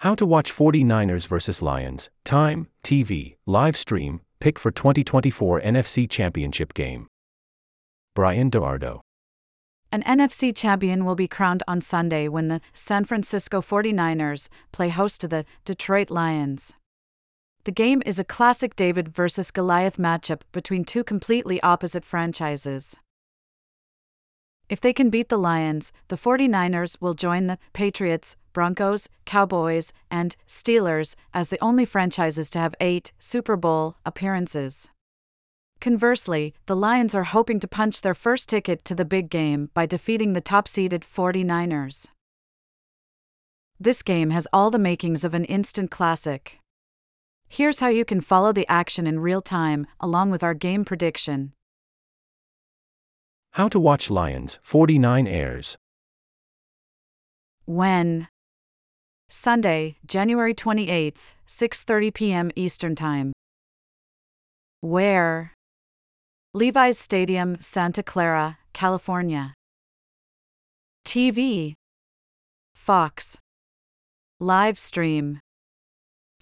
How to watch 49ers vs. Lions, time, TV, live stream, pick for 2024 NFC Championship game. Bryan DeArdo. An NFC champion will be crowned on Sunday when the San Francisco 49ers play host to the Detroit Lions. The game is a classic David versus Goliath matchup between two completely opposite franchises. If they can beat the Lions, the 49ers will join the Patriots, Broncos, Cowboys, and Steelers as the only franchises to have eight Super Bowl appearances. Conversely, the Lions are hoping to punch their first ticket to the big game by defeating the top seeded 49ers. This game has all the makings of an instant classic. Here's how you can follow the action in real time, along with our game prediction. How to watch Lions 49ers. When? Sunday, January 28th, 6:30 p.m. Eastern Time. Where? Levi's Stadium, Santa Clara, California. TV. Fox. Live stream.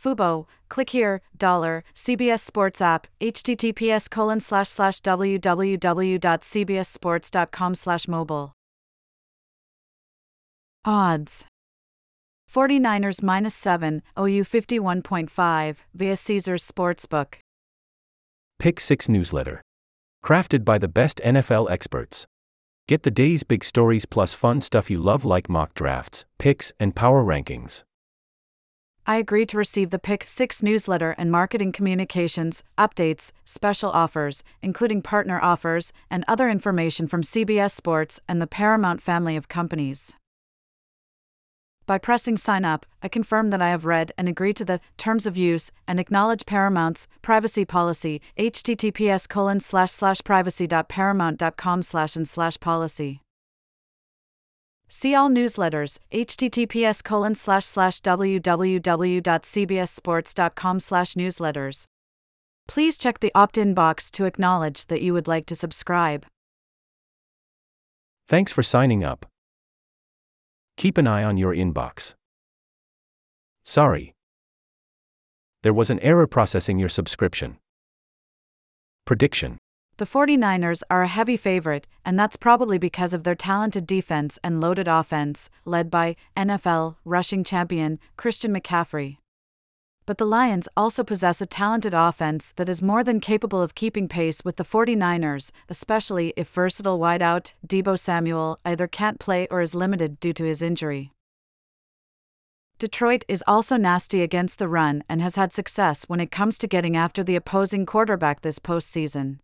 Fubo, click here, dollar, CBS Sports app, https colon slash slash www.cbssports.com slash mobile. Odds 49ers minus 7, OU 51.5, via Caesars Sportsbook. Pick 6 newsletter. Crafted by the best NFL experts. Get the day's big stories plus fun stuff you love like mock drafts, picks, and power rankings. I agree to receive the Pick 6 newsletter and marketing communications, updates, special offers, including partner offers, and other information from CBS Sports and the Paramount family of companies. By pressing sign up, I confirm that I have read and agree to the terms of use and acknowledge Paramount's privacy policy https privacy.paramount.com slash and slash policy. See all newsletters, https colon slash slash www.cbssports.com slash newsletters. Please check the opt-in box to acknowledge that you would like to subscribe. Thanks for signing up. Keep an eye on your inbox. Sorry. There was an error processing your subscription. Prediction the 49ers are a heavy favorite, and that's probably because of their talented defense and loaded offense, led by NFL rushing champion Christian McCaffrey. But the Lions also possess a talented offense that is more than capable of keeping pace with the 49ers, especially if versatile wideout Deebo Samuel either can't play or is limited due to his injury. Detroit is also nasty against the run and has had success when it comes to getting after the opposing quarterback this postseason.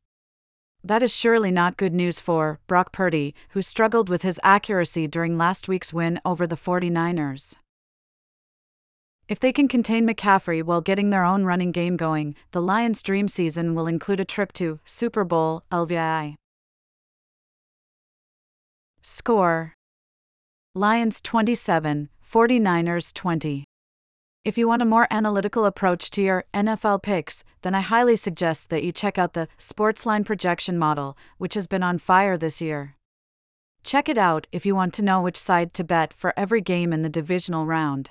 That is surely not good news for Brock Purdy, who struggled with his accuracy during last week's win over the 49ers. If they can contain McCaffrey while getting their own running game going, the Lions' dream season will include a trip to Super Bowl LVI. Score Lions 27, 49ers 20. If you want a more analytical approach to your NFL picks, then I highly suggest that you check out the Sportsline projection model, which has been on fire this year. Check it out if you want to know which side to bet for every game in the divisional round.